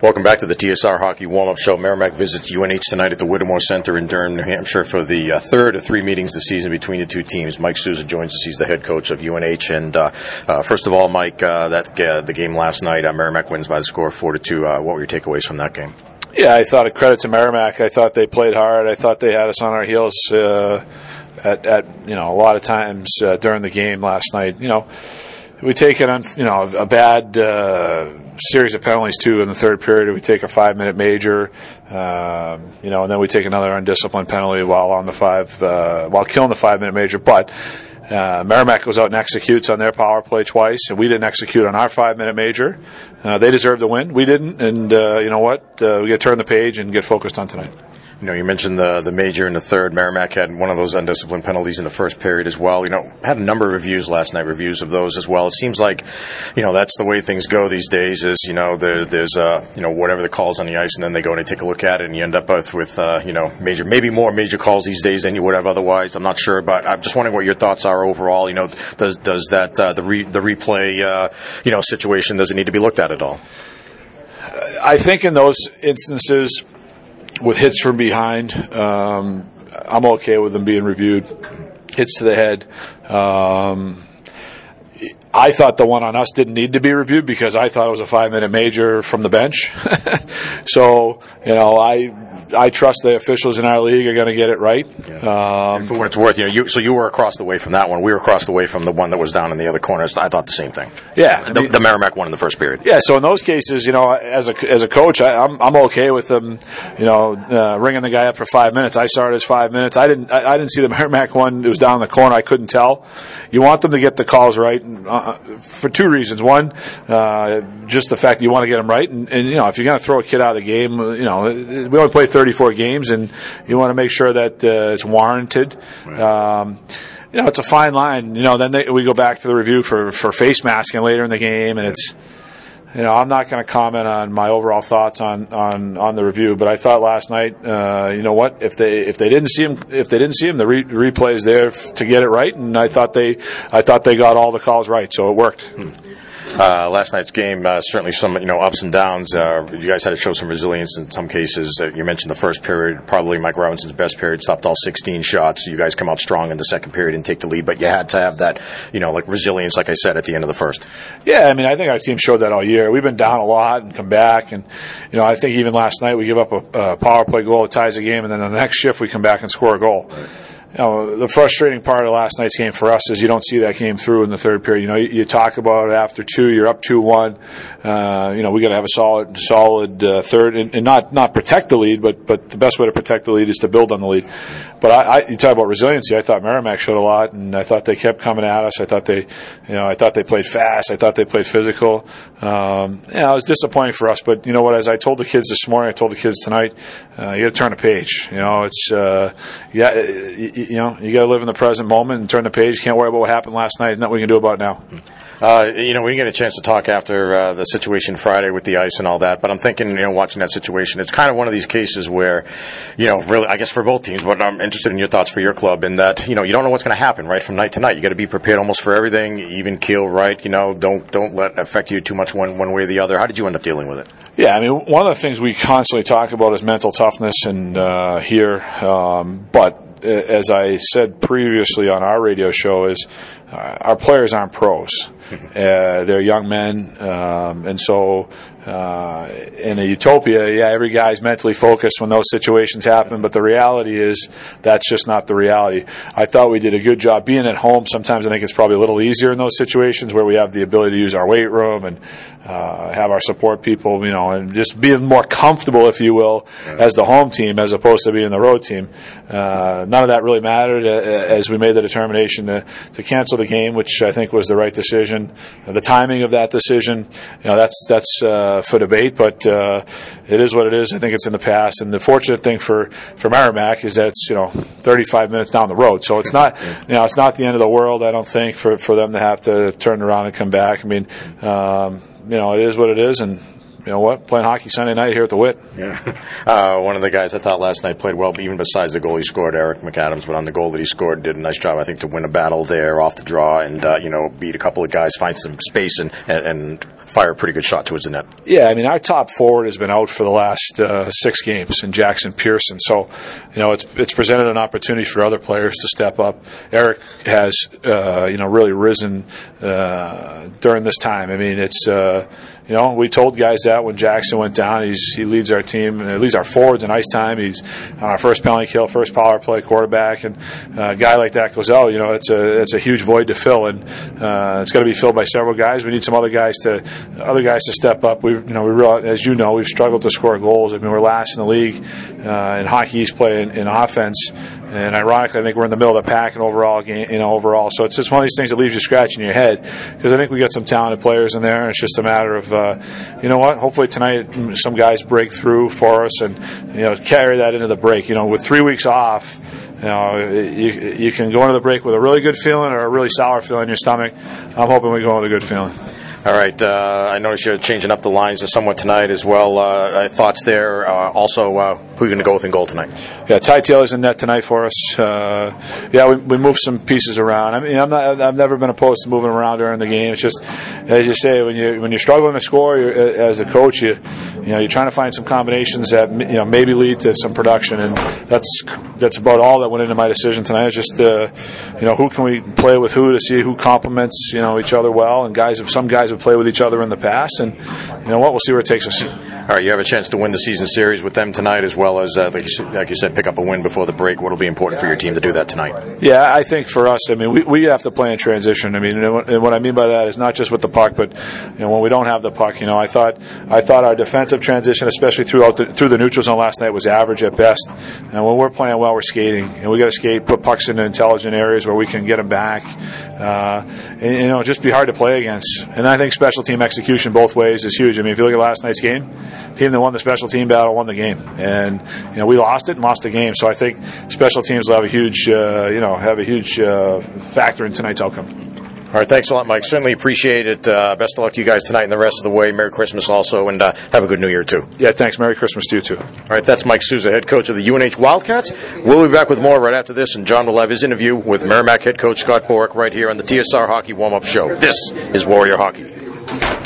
Welcome back to the TSR Hockey Warm-Up Show. Merrimack visits UNH tonight at the Whittemore Center in Durham, New Hampshire for the uh, third of three meetings this season between the two teams. Mike Souza joins us. He's the head coach of UNH. And uh, uh, first of all, Mike, uh, that uh, the game last night, uh, Merrimack wins by the score of 4 to 2. what were your takeaways from that game? Yeah, I thought a credit to Merrimack. I thought they played hard. I thought they had us on our heels at, at, you know a lot of times during the game last night. You know, we take it on you know a bad series of penalties too in the third period. We take a five minute major, uh, you know, and then we take another undisciplined penalty while on the five, uh, while killing the five minute major. But uh, Merrimack goes out and executes on their power play twice, and we didn't execute on our five minute major. Uh, they deserve the win. We didn't, and uh, you know what? Uh, we got to turn the page and get focused on tonight. You know, you mentioned the the major in the third. Merrimack had one of those undisciplined penalties in the first period as well. You know, had a number of reviews last night, reviews of those as well. It seems like, you know, that's the way things go these days. Is you know, there, there's uh, you know whatever the calls on the ice, and then they go and they take a look at it, and you end up with with uh, you know major, maybe more major calls these days than you would have otherwise. I'm not sure, but I'm just wondering what your thoughts are overall. You know, does does that uh, the re, the replay uh, you know situation does it need to be looked at at all? I think in those instances with hits from behind. Um, I'm okay with them being reviewed. Hits to the head. Um, I thought the one on us didn't need to be reviewed because I thought it was a five minute major from the bench. so, you know, I I trust the officials in our league are going to get it right. Yeah. Um, for what it's worth, you know, you, so you were across the way from that one. We were across the way from the one that was down in the other corners. I thought the same thing. Yeah, the, the Merrimack one in the first period. Yeah, so in those cases, you know, as a as a coach, I, am I'm, I'm okay with them, you know, uh, ringing the guy up for five minutes. I started as five minutes. I didn't I, I, didn't see the Merrimack one. It was down in the corner. I couldn't tell. You want them to get the calls right uh, for two reasons. One, uh, just the fact that you want to get them right, and, and you know, if you're going to throw a kid out of the game, you know, we only play 34 games, and and you want to make sure that uh, it's warranted. Right. Um, you know, it's a fine line. You know, then they, we go back to the review for, for face masking later in the game, and it's, you know, I'm not going to comment on my overall thoughts on, on, on the review, but I thought last night, uh, you know what, if they if they didn't see him, if they didn't see him, the re- replay is there to get it right, and I thought they I thought they got all the calls right, so it worked. Hmm. Uh, last night's game, uh, certainly some you know ups and downs. Uh, you guys had to show some resilience in some cases. Uh, you mentioned the first period, probably Mike Robinson's best period, stopped all 16 shots. You guys come out strong in the second period and take the lead, but you had to have that you know like resilience, like I said at the end of the first. Yeah, I mean I think our team showed that all year. We've been down a lot and come back, and you know I think even last night we give up a, a power play goal that ties the game, and then the next shift we come back and score a goal. Right you know, the frustrating part of last night's game for us is you don't see that game through in the third period. You know, you, you talk about it after two, you're up two one. Uh, you know, we got to have a solid, solid uh, third, and, and, not not protect the lead, but but the best way to protect the lead is to build on the lead. But I, I, you talk about resiliency. I thought Merrimack showed a lot, and I thought they kept coming at us. I thought they, you know, I thought they played fast. I thought they played physical. Um, yeah, it was disappointing for us. But you know what? As I told the kids this morning, I told the kids tonight, uh, you got to turn a page. You know, it's uh, yeah, you, you know, you got to live in the present moment and turn the page. Can't worry about what happened last night. There's nothing we can do about it now. Uh, you know, we didn't get a chance to talk after uh, the situation Friday with the ice and all that, but I'm thinking, you know, watching that situation, it's kind of one of these cases where, you know, really, I guess for both teams, but I'm interested in your thoughts for your club in that, you know, you don't know what's going to happen, right, from night to night. You got to be prepared almost for everything, even keel, right? You know, don't don't let it affect you too much one one way or the other. How did you end up dealing with it? Yeah, I mean, one of the things we constantly talk about is mental toughness, and uh, here, um, but as I said previously on our radio show, is uh, our players aren't pros. Uh, they're young men, um, and so uh, in a utopia, yeah, every guy's mentally focused when those situations happen, but the reality is that's just not the reality. I thought we did a good job being at home. Sometimes I think it's probably a little easier in those situations where we have the ability to use our weight room and uh, have our support people, you know, and just being more comfortable, if you will, as the home team as opposed to being the road team. Uh, none of that really mattered uh, as we made the determination to, to cancel the game, which I think was the right decision. The timing of that decision, you know, that's that's uh, for debate, but uh, it is what it is. I think it's in the past. And the fortunate thing for, for Merrimack is that it's you know 35 minutes down the road, so it's not you know it's not the end of the world. I don't think for for them to have to turn around and come back. I mean, um, you know, it is what it is, and you know what, playing hockey Sunday night here at the Whit. Yeah. Uh, one of the guys I thought last night played well, even besides the goal he scored, Eric MacAdams, but on the goal that he scored, did a nice job, I think, to win a battle there off the draw and, uh, you know, beat a couple of guys, find some space and, and, and fire a pretty good shot towards the net. Yeah, I mean, our top forward has been out for the last uh, six games, and Jackson Pierson. So, you know, it's it's presented an opportunity for other players to step up. Eric has, uh, you know, really risen uh, during this time. I mean, it's uh, you know, we told guys that when Jackson went down, he's he leads our team, uh, leads our forwards in ice time. He's on our first penalty kill, first power play quarterback, and uh, a guy like that goes out. You know, it's a it's a huge void to fill, and it's got to be filled by several guys. We need some other guys to other guys to step up. We you know we realize, as you know we've struggled to score goals. I mean, we're last in the league uh, in hockey East play in, in offense. And ironically, I think we're in the middle of the pack in overall game, you know, overall. So it's just one of these things that leaves you scratching your head because I think we got some talented players in there. And it's just a matter of, uh, you know what? Hopefully tonight some guys break through for us and you know carry that into the break. You know, with three weeks off, you know, you, you can go into the break with a really good feeling or a really sour feeling in your stomach. I'm hoping we go with a good feeling. All right. Uh, I noticed you're changing up the lines somewhat tonight as well. Uh, thoughts there? Uh, also, uh, who are you going to go with in goal tonight? Yeah, Ty Taylor's in net tonight for us. Uh, yeah, we, we moved some pieces around. I mean, I'm not, I've never been opposed to moving around during the game. It's just, as you say, when you when you're struggling to score as a coach, you you know you're trying to find some combinations that you know maybe lead to some production, and that's that's about all that went into my decision tonight. It's just uh, you know who can we play with who to see who complements you know each other well, and guys. Some guys have played with each other in the past, and you know what, we'll see where it takes us. All right, you have a chance to win the season series with them tonight, as well as uh, like, you, like, you, said, pick up a win before the break. What'll be important for your team to do that tonight? Yeah, I think for us, I mean, we, we have to play in transition. I mean, and what I mean by that is not just with the puck, but you know, when we don't have the puck. You know, I thought I thought our defensive transition, especially throughout the, through the neutral zone last night, was average at best. And when we're playing well, we're skating, and we got to skate, put pucks into intelligent areas where we can get them back. Uh, and, you know, just be hard to play against. And I think special team execution both ways is huge. I mean, if you look at last night's game, team that won the special team battle won the game, and you know we lost it and lost the game. So I think special teams will have a huge, uh, you know, have a huge uh, factor in tonight's outcome. All right, thanks a lot, Mike. Certainly appreciate it. Uh, best of luck to you guys tonight and the rest of the way. Merry Christmas also, and uh, have a good New Year, too. Yeah, thanks. Merry Christmas to you, too. All right, that's Mike Souza, head coach of the UNH Wildcats. We'll be back with more right after this, and John will have his interview with Merrimack head coach Scott Borek right here on the TSR Hockey Warm Up Show. This is Warrior Hockey.